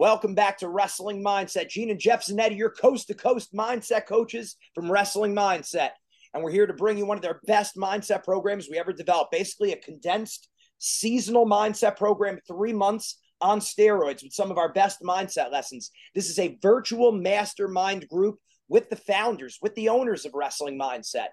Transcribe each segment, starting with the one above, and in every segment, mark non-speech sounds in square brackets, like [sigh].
welcome back to Wrestling Mindset. Gene and Jeff Zannetti, your coast to coast mindset coaches from Wrestling Mindset. And we're here to bring you one of their best mindset programs we ever developed. Basically, a condensed seasonal mindset program, three months on steroids with some of our best mindset lessons. This is a virtual mastermind group with the founders, with the owners of Wrestling Mindset.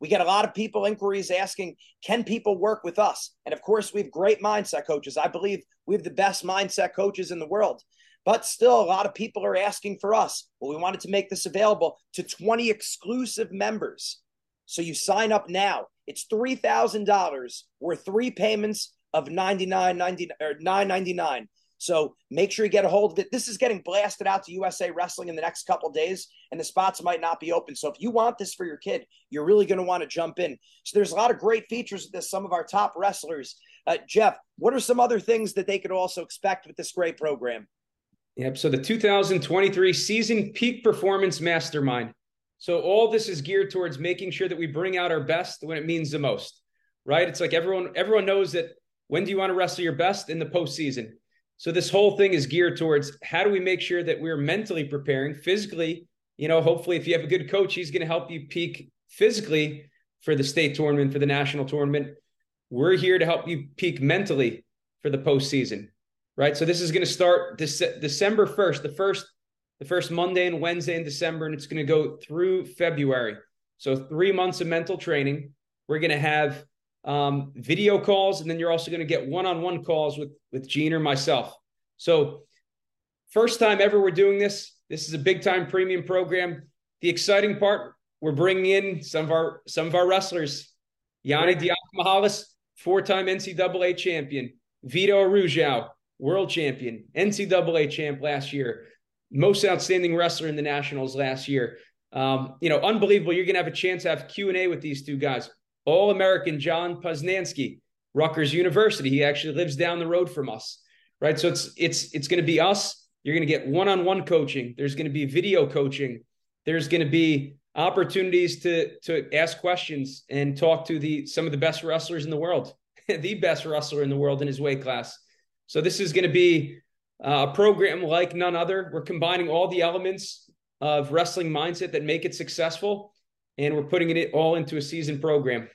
We get a lot of people inquiries asking, can people work with us? And of course, we have great mindset coaches. I believe we have the best mindset coaches in the world. But still, a lot of people are asking for us. Well, we wanted to make this available to 20 exclusive members. So you sign up now. It's $3,000 worth three payments of 99 90 or 999 so make sure you get a hold of it. This is getting blasted out to usa wrestling in the next couple days and the spots might not be open. So if you want this for your kid you're really going to want to jump in. So there's a lot of great features of this some of our top wrestlers. Uh, jeff what are some other things that they could also expect with this great program yep so the 2023 season peak performance mastermind so all this is geared towards making sure that we bring out our best when it means the most right it's like everyone everyone knows that when do you want to wrestle your best in the postseason? So this whole thing is geared towards how do we make sure that we're mentally preparing, physically. You know, hopefully, if you have a good coach, he's going to help you peak physically for the state tournament, for the national tournament. We're here to help you peak mentally for the postseason, right? So this is going to start Dece- December first, the first, the first Monday and Wednesday in December, and it's going to go through February. So three months of mental training. We're going to have um, video calls, and then you're also going to get one-on-one calls with with Gene or myself. So, first time ever we're doing this. This is a big time premium program. The exciting part, we're bringing in some of our some of our wrestlers. Yianni Diakomihalis, four-time NCAA champion. Vito Arujau, world champion, NCAA champ last year, most outstanding wrestler in the nationals last year. Um, you know, unbelievable. You're going to have a chance to have Q and A with these two guys. All American John Poznanski, Rutgers University. He actually lives down the road from us, right? So it's it's it's going to be us. You're going to get one-on-one coaching. There's going to be video coaching. There's going to be opportunities to to ask questions and talk to the some of the best wrestlers in the world, [laughs] the best wrestler in the world in his weight class. So this is going to be uh, a program like none other. We're combining all the elements of wrestling mindset that make it successful and we're putting it all into a season program.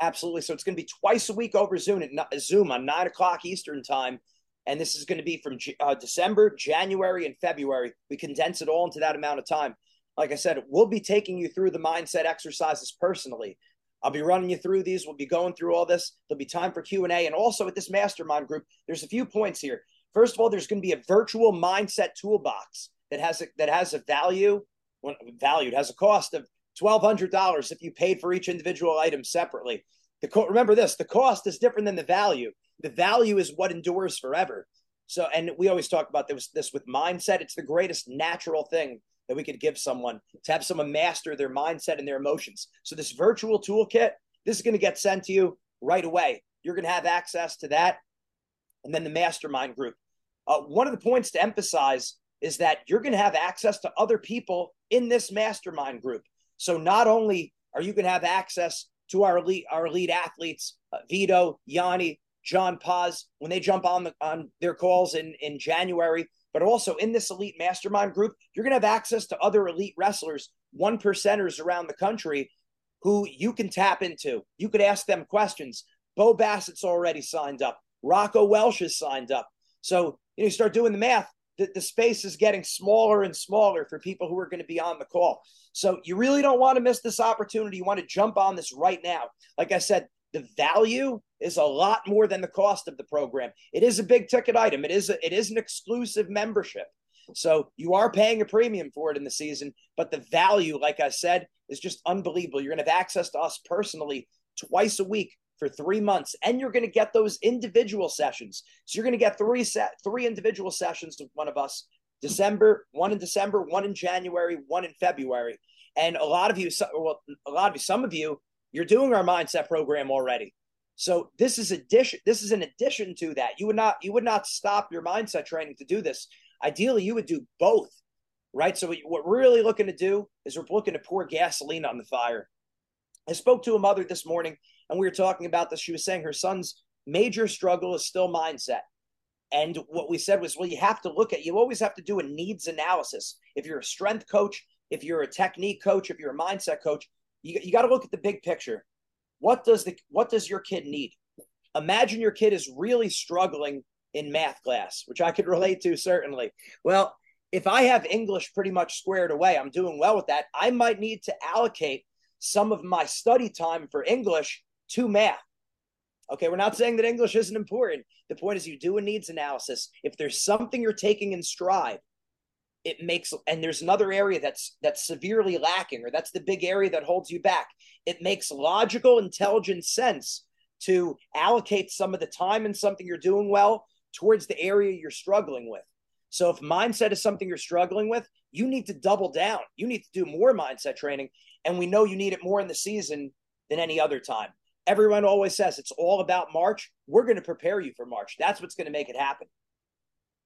Absolutely. So it's going to be twice a week over Zoom at Zoom on nine o'clock Eastern time, and this is going to be from uh, December, January, and February. We condense it all into that amount of time. Like I said, we'll be taking you through the mindset exercises personally. I'll be running you through these. We'll be going through all this. There'll be time for Q and also at this mastermind group, there's a few points here. First of all, there's going to be a virtual mindset toolbox that has a, that has a value, well, valued has a cost of $1,200 if you paid for each individual item separately. The co- remember this, the cost is different than the value. The value is what endures forever. So, and we always talk about this, this with mindset. It's the greatest natural thing that we could give someone to have someone master their mindset and their emotions. So, this virtual toolkit, this is going to get sent to you right away. You're going to have access to that. And then the mastermind group. Uh, one of the points to emphasize is that you're going to have access to other people in this mastermind group. So not only are you going to have access to our elite our elite athletes, uh, Vito, Yianni, John Paz, when they jump on the, on their calls in in January, but also in this elite mastermind group, you're going to have access to other elite wrestlers, one percenters around the country who you can tap into. You could ask them questions. Bo Bassett's already signed up. Rocco Welch is signed up. So you, know, you start doing the math. The, the space is getting smaller and smaller for people who are going to be on the call. So you really don't want to miss this opportunity. You want to jump on this right now. Like I said, the value is a lot more than the cost of the program. It is a big ticket item. It is a, it is an exclusive membership. So you are paying a premium for it in the season, but the value, like I said, is just unbelievable. You're going to have access to us personally twice a week for three months, and you're going to get those individual sessions. So you're going to get three set three individual sessions with one of us. December, one in December, one in January, one in February. And a lot of you, well, a lot of you, some of you, you're doing our mindset program already. So this is addition. This is an addition to that. You would not, you would not stop your mindset training to do this. Ideally, you would do both, right? So what we're really looking to do is we're looking to pour gasoline on the fire. I spoke to a mother this morning, and we were talking about this. She was saying her son's major struggle is still mindset. And what we said was, well, you have to look at, you always have to do a needs analysis. If you're a strength coach, if you're a technique coach, if you're a mindset coach, you, you got to look at the big picture. What does the what does your kid need? Imagine your kid is really struggling in math class, which I could [laughs] relate to certainly. Well, if I have English pretty much squared away, I'm doing well with that. I might need to allocate some of my study time for English to math. Okay, we're not saying that English isn't important. The point is, you do a needs analysis. If there's something you're taking in stride, it makes and there's another area that's that's severely lacking or that's the big area that holds you back it makes logical intelligent sense to allocate some of the time and something you're doing well towards the area you're struggling with. So if mindset is something you're struggling with, you need to double down. You need to do more mindset training. And we know you need it more in the season than any other time. Everyone always says it's all about March. We're going to prepare you for March. That's what's going to make it happen.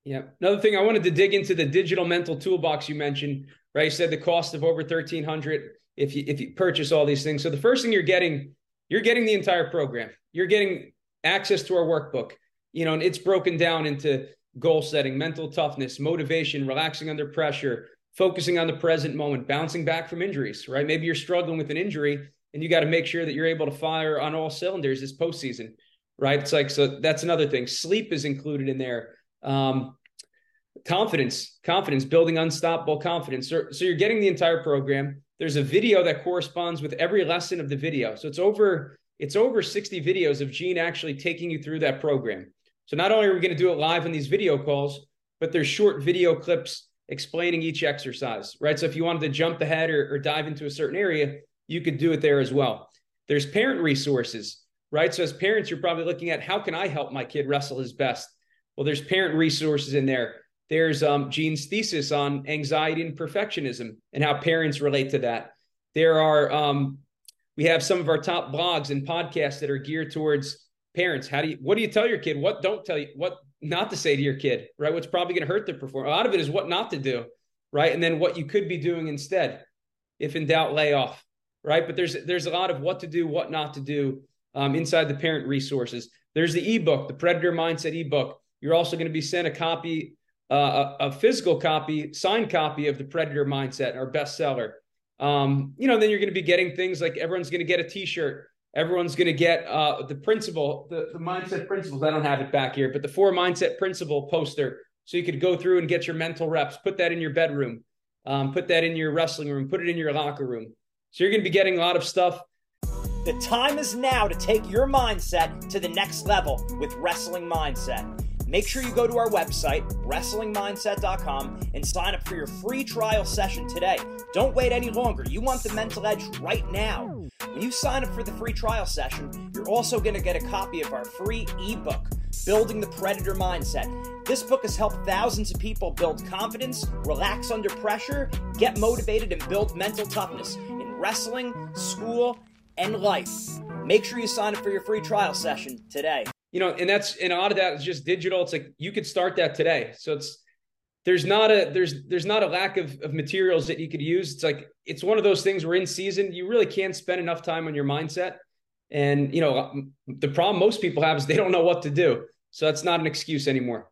Yeah. Another thing I wanted to dig into the digital mental toolbox you mentioned, right? You said the cost of over 1300 if you if you purchase all these things. So the first thing you're getting, you're getting the entire program. You're getting access to our workbook you know, and it's broken down into goal setting, mental toughness, motivation, relaxing under pressure, focusing on the present moment, bouncing back from injuries, right? Maybe you're struggling with an injury and you got to make sure that you're able to fire on all cylinders this postseason, right? It's like, so that's another thing. Sleep is included in there. Um, confidence, confidence, building unstoppable confidence. So, so you're getting the entire program. There's a video that corresponds with every lesson of the video. So it's over, it's over 60 videos of Gene actually taking you through that program. So not only are we going to do it live on these video calls, but there's short video clips explaining each exercise, right? So if you wanted to jump ahead or, or dive into a certain area, you could do it there as well. There's parent resources, right? So as parents, you're probably looking at how can I help my kid wrestle his best? Well, there's parent resources in there. There's um, Gene's thesis on anxiety and perfectionism and how parents relate to that. There are um, we have some of our top blogs and podcasts that are geared towards parents. How do you what do you tell your kid? What don't tell you what not to say to your kid right? What's probably going to hurt their performance a lot of it is what not to do right? And then what you could be doing instead if in doubt lay off right? But there's there's a lot of what to do what not to do um, inside the parent resources. There's the ebook the predator mindset ebook you're also going to be sent a copy uh, a, a, physical copy signed copy of the predator mindset our bestseller um, you know then you're going to be getting things like everyone's going to get a t-shirt Everyone's going to get uh, the principle, the, the mindset principles. I don't have it back here, but the four mindset principle poster. So you could go through and get your mental reps, put that in your bedroom, um, put that in your wrestling room, put it in your locker room. So you're going to be getting a lot of stuff. The time is now to take your mindset to the next level with Wrestling Mindset. Make sure you go to our website, wrestlingmindset.com, and sign up for your free trial session today. Don't wait any longer. You want the mental edge right now. When you sign up for the free trial session, you're also going to get a copy of our free ebook, Building the Predator Mindset. This book has helped thousands of people build confidence, relax under pressure, get motivated, and build mental toughness in wrestling, school, and life. Make sure you sign up for your free trial session today you know, and that's and a lot of that is just digital. It's like you could start that today. So it's there's not a there's there's not a lack of, of materials that you could use. It's like it's one of those things where in season you really can't spend enough time on your mindset. And you know um, the problem most people have is they don't know what to do. So that's not an excuse anymore.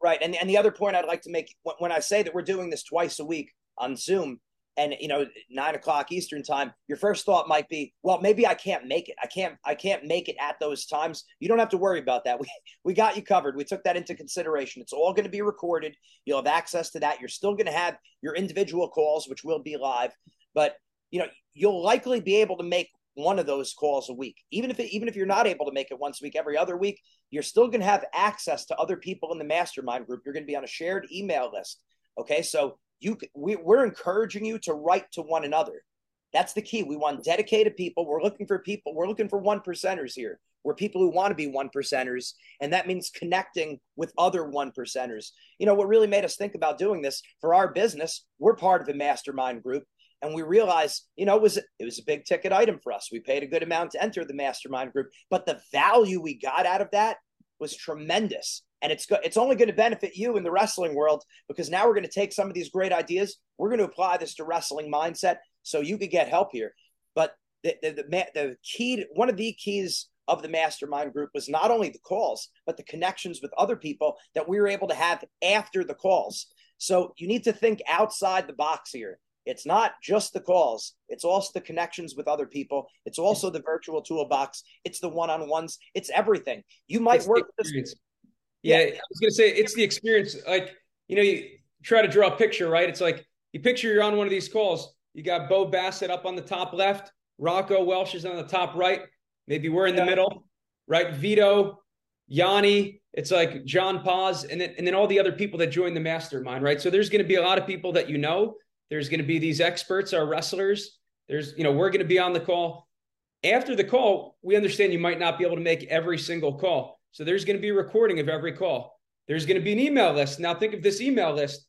Right. And and the other point I'd like to make when I say that we're doing this twice a week on Zoom, and you know nine o'clock eastern time your first thought might be well maybe i can't make it. I can't i can't make it at those times. You don't have to worry about that. [laughs] We we got you covered. We took that into consideration. It's all going to be recorded. You'll have access to that. You're still going to have your individual calls which will be live. But you know you'll likely be able to make one of those calls a week. Even if it, even if you're not able to make it once a week every other week you're still going to have access to other people in the mastermind group. You're going to be on a shared email list. Okay? So you we, we're encouraging you to write to one another. That's the key. We want dedicated people. We're looking for people we're looking for one percenters here. We're people who want to be one percenters and that means connecting with other one percenters. You know what really made us think about doing this for our business we're part of a mastermind group and we realized you know it was it was a big ticket item for us. We paid a good amount to enter the mastermind group but the value we got out of that was tremendous and it's go- it's only going to benefit you in the wrestling world because now we're going to take some of these great ideas we're going to apply this to wrestling mindset so you could get help here. But the the, the, the key to, one of the keys of the mastermind group was not only the calls but the connections with other people that we were able to have after the calls. So you need to think outside the box here. It's not just the calls it's also the connections with other people it's also the virtual toolbox it's the one-on-ones it's everything. You might it's work with this yeah, I was gonna say it's the experience. Like you know, you try to draw a picture, right? It's like you picture you're on one of these calls. You got Bo Bassett up on the top left, Rocco Welch is on the top right. Maybe we're in the middle, right? Vito, Yianni. It's like John Paz, and then and then all the other people that join the mastermind, right? So there's going to be a lot of people that you know. There's going to be these experts, our wrestlers. There's, you know, we're going to be on the call. After the call, we understand you might not be able to make every single call so there's going to be a recording of every call. There's going to be an email list. Now think of this email list.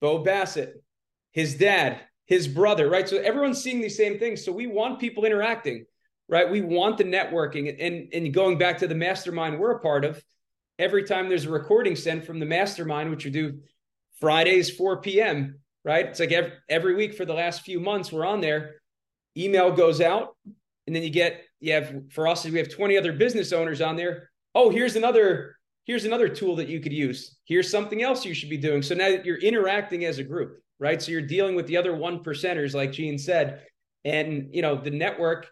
Bo Bassett, his dad, his brother, right? So everyone's seeing these same things. So we want people interacting, right? We want the networking and and going back to the mastermind we're a part of. Every time there's a recording sent from the mastermind, which we do Fridays 4 p.m. Right? It's like every, every week for the last few months we're on there. Email goes out, and then you get you have for us we have 20 other business owners on there oh, here's another here's another tool that you could use. Here's something else you should be doing. So now that you're interacting as a group, right? So you're dealing with the other one percenters, like Gene said, and you know the network.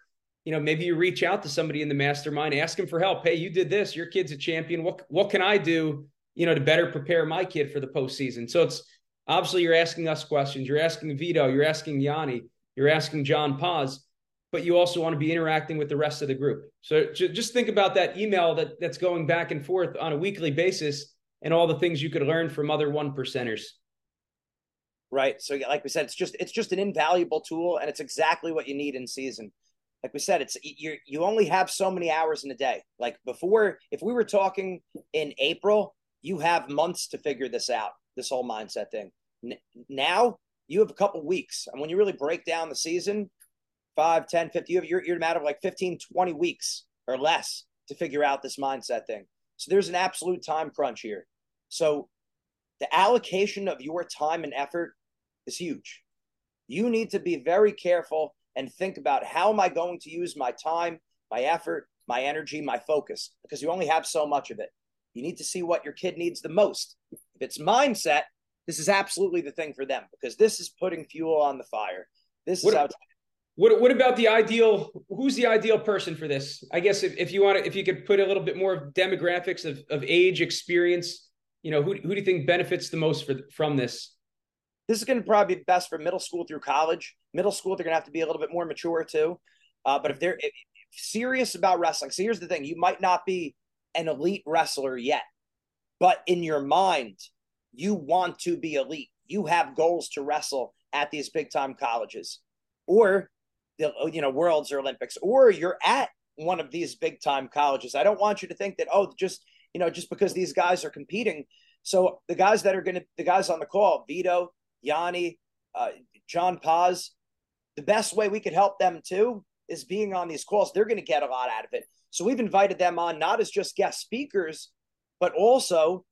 You know, maybe you reach out to somebody in the mastermind, ask them for help. Hey, you did this. Your kid's a champion. What what can I do? You know, to better prepare my kid for the postseason. So it's obviously you're asking us questions. You're asking Vito. You're asking Yianni. You're asking John Paz but you also want to be interacting with the rest of the group. So just think about that email that that's going back and forth on a weekly basis and all the things you could learn from other one percenters. Right. So like we said, it's just it's just an invaluable tool and it's exactly what you need in season. Like we said, it's you you only have so many hours in a day. Like before, if we were talking in April, you have months to figure this out, this whole mindset thing. N- now you have a couple weeks. And when you really break down the season, 5, 10, 50, you have, you're, you're a matter of like 15, 20 weeks or less to figure out this mindset thing. So there's an absolute time crunch here. So the allocation of your time and effort is huge. You need to be very careful and think about how am I going to use my time, my effort, my energy, my focus, because you only have so much of it. You need to see what your kid needs the most. If it's mindset, this is absolutely the thing for them because this is putting fuel on the fire. This is what, how what what about the ideal? Who's the ideal person for this? I guess if, if you want to, if you could put a little bit more demographics of, of age, experience, you know, who who do you think benefits the most for, from this? This is going to probably be best for middle school through college. Middle school, they're going to have to be a little bit more mature too. Uh, but if they're if, serious about wrestling, so here's the thing: you might not be an elite wrestler yet, but in your mind, you want to be elite. You have goals to wrestle at these big time colleges, or you know worlds or olympics or you're at one of these big time colleges. I don't want you to think that oh just you know just because these guys are competing. So the guys that are going to the guys on the call vito yianni uh, john paz the best way we could help them too is being on these calls. They're going to get a lot out of it. So we've invited them on not as just guest speakers but also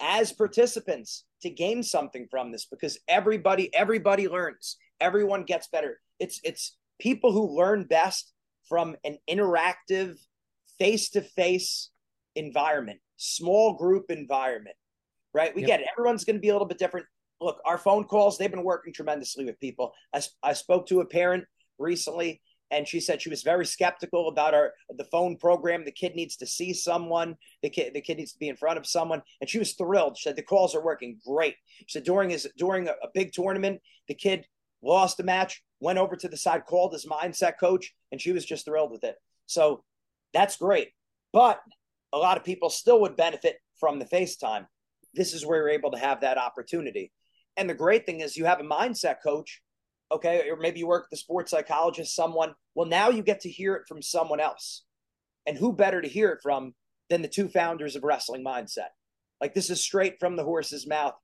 as participants to gain something from this because everybody everybody learns. Everyone gets better it's it's people who learn best from an interactive face-to-face environment small group environment right we yep. get it everyone's going to be a little bit different look our phone calls they've been working tremendously with people I, I spoke to a parent recently and she said she was very skeptical about our the phone program. The kid needs to see someone. The kid the kid needs to be in front of someone, and she was thrilled. She said the calls are working great. She said during his during a, a big tournament, the kid lost a match, went over to the side, called his mindset coach, and she was just thrilled with it. So that's great, but a lot of people still would benefit from the FaceTime. This is where you're able to have that opportunity. And the great thing is you have a mindset coach okay, or maybe you work with a sports psychologist, someone. Well, now you get to hear it from someone else. And who better to hear it from than the two founders of Wrestling Mindset? Like this is straight from the horse's mouth.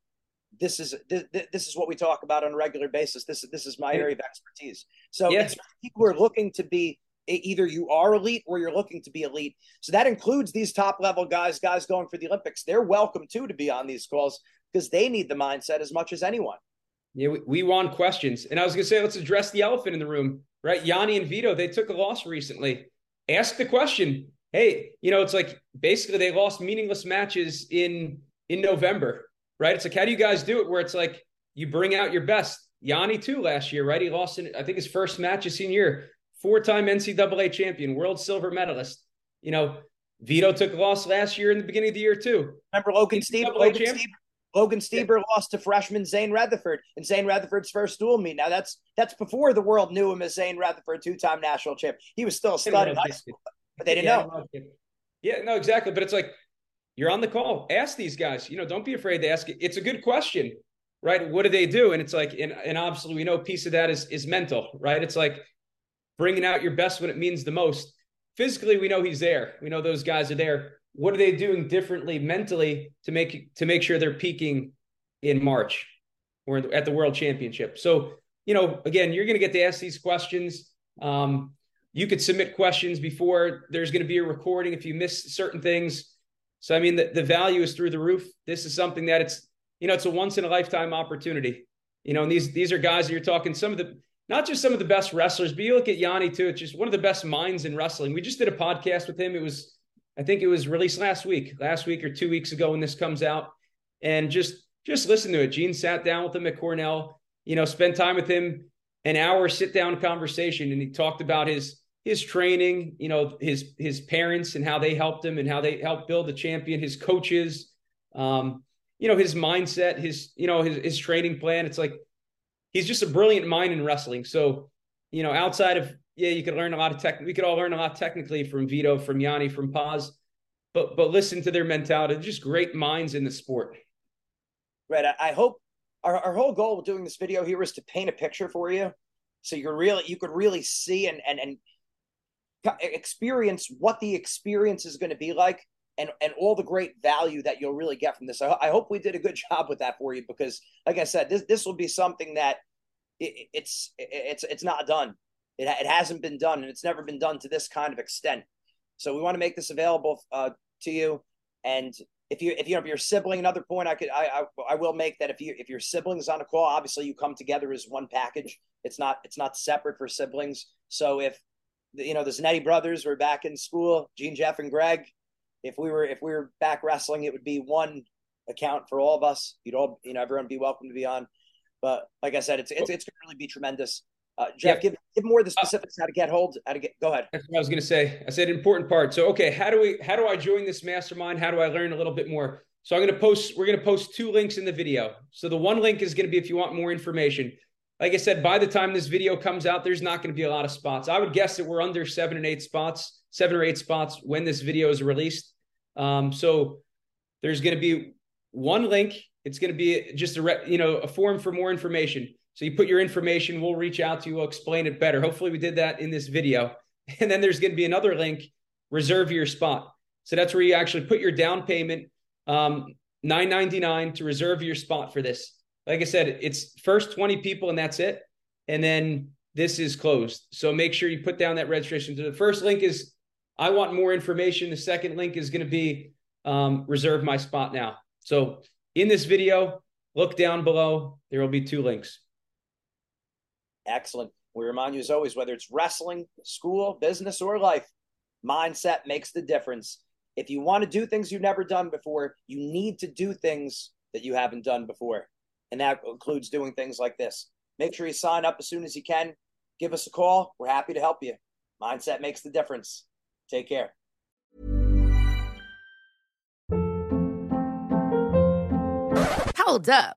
This is this, this is what we talk about on a regular basis. This is this is my area of expertise. So yes. people are looking to be either you are elite or you're looking to be elite. So that includes these top level guys, guys going for the Olympics. They're welcome too to be on these calls because they need the mindset as much as anyone. Yeah, we, we want questions. And I was going to say, let's address the elephant in the room, right? Yianni and Vito, they took a loss recently. Ask the question. Hey, you know, it's like basically they lost meaningless matches in in November, right? It's like, how do you guys do it where it's like you bring out your best? Yianni, too last year, right? He lost in I think his first match his senior year, four-time NCAA champion, world silver medalist. You know, Vito took a loss last year in the beginning of the year too. Remember Logan Steve? Logan Steve, Logan Stieber lost to freshman Zain Retherford in Zain Retherford's first dual meet. Now that's that's before the world knew him as Zain Retherford, two-time national champ. He was still a stud in high school, but they didn't yeah, know. Yeah, no, exactly. But it's like you're on the call. Ask these guys. You know, don't be afraid to ask it. It's a good question, right? What do they do? And it's like, and, and obviously we know piece of that is is mental, right? It's like bringing out your best when it means the most. Physically, we know he's there. We know those guys are there what are they doing differently mentally to make to make sure they're peaking in March or at the World Championship? So, you know, again, you're going to get to ask these questions. Um, you could submit questions before there's going to be a recording if you miss certain things. So, I mean, the, the value is through the roof. This is something that it's, you know, it's a once in a lifetime opportunity. You know, and these these are guys that you're talking some of the not just some of the best wrestlers, but you look at Yianni too. It's just one of the best minds in wrestling. We just did a podcast with him. It was I think it was released last week, last week or two weeks ago when this comes out. And just just listen to it. Gene sat down with him at Cornell, you know, spent time with him, an hour sit down conversation, and he talked about his his training, you know, his his parents and how they helped him and how they helped build the champion, his coaches, um, you know, his mindset, his you know his his training plan. It's like he's just a brilliant mind in wrestling. So, you know, outside of yeah, you could learn a lot of tech. We could all learn a lot technically from Vito, from Yianni, from Paz, but but listen to their mentality. They're just great minds in the sport. Right. I, I hope our, our whole goal with doing this video here is to paint a picture for you, so you're really you could really see and and and experience what the experience is going to be like and and all the great value that you'll really get from this. I, I, hope we did a good [laughs] job with that for you because, like I said, this this will be something that it, it's it's it's not done. It, it hasn't been done, and it's never been done to this kind of extent. So we want to make this available uh, to you. And if you if you if your sibling, another point I could I, I I will make that if you if your siblings on a call, obviously you come together as one package. It's not it's not separate for siblings. So if you know the Zannetti brothers were back in school, Gene, Jeff, and Greg. If we were if we were back wrestling, it would be one account for all of us. You'd all you know everyone be welcome to be on. But like I said, it's it's it's going to really be tremendous. Uh, Jeff, yeah. give, give more of the uh, specifics uh, how to get hold, how to get. Go ahead. That's what I was going to say. I said important part. So, okay, how do we? How do I join this mastermind? How do I learn a little bit more? So, I'm going to post. We're going to post two links in the video. So, the one link is going to be if you want more information. Like I said, by the time this video comes out, there's not going to be a lot of spots. I would guess that we're under seven and eight spots, seven or eight spots when this video is released. Um, so, there's going to be one link. It's going to be just a re- you know a form for more information. So you put your information, we'll reach out to you, we'll explain it better. Hopefully, we did that in this video. [laughs] And then there's going to be another link, reserve your spot. So that's where you actually put your down payment, um, nine ninety nine to reserve your spot for this. Like I said, it's first 20 people and that's it. And then this is closed. So make sure you put down that registration. So the first link is I want more information. The second link is going to be um, reserve my spot now. So In this video, look down below. There will be two links. Excellent. We remind you, as always, whether it's wrestling, school, business, or life, mindset makes the difference. If you want to do things you've never done before, you need to do things that you haven't done before. And that includes doing things like this. Make sure you sign up as soon as you can. Give us a call. We're happy to help you. Mindset makes the difference. Take care. Hold up.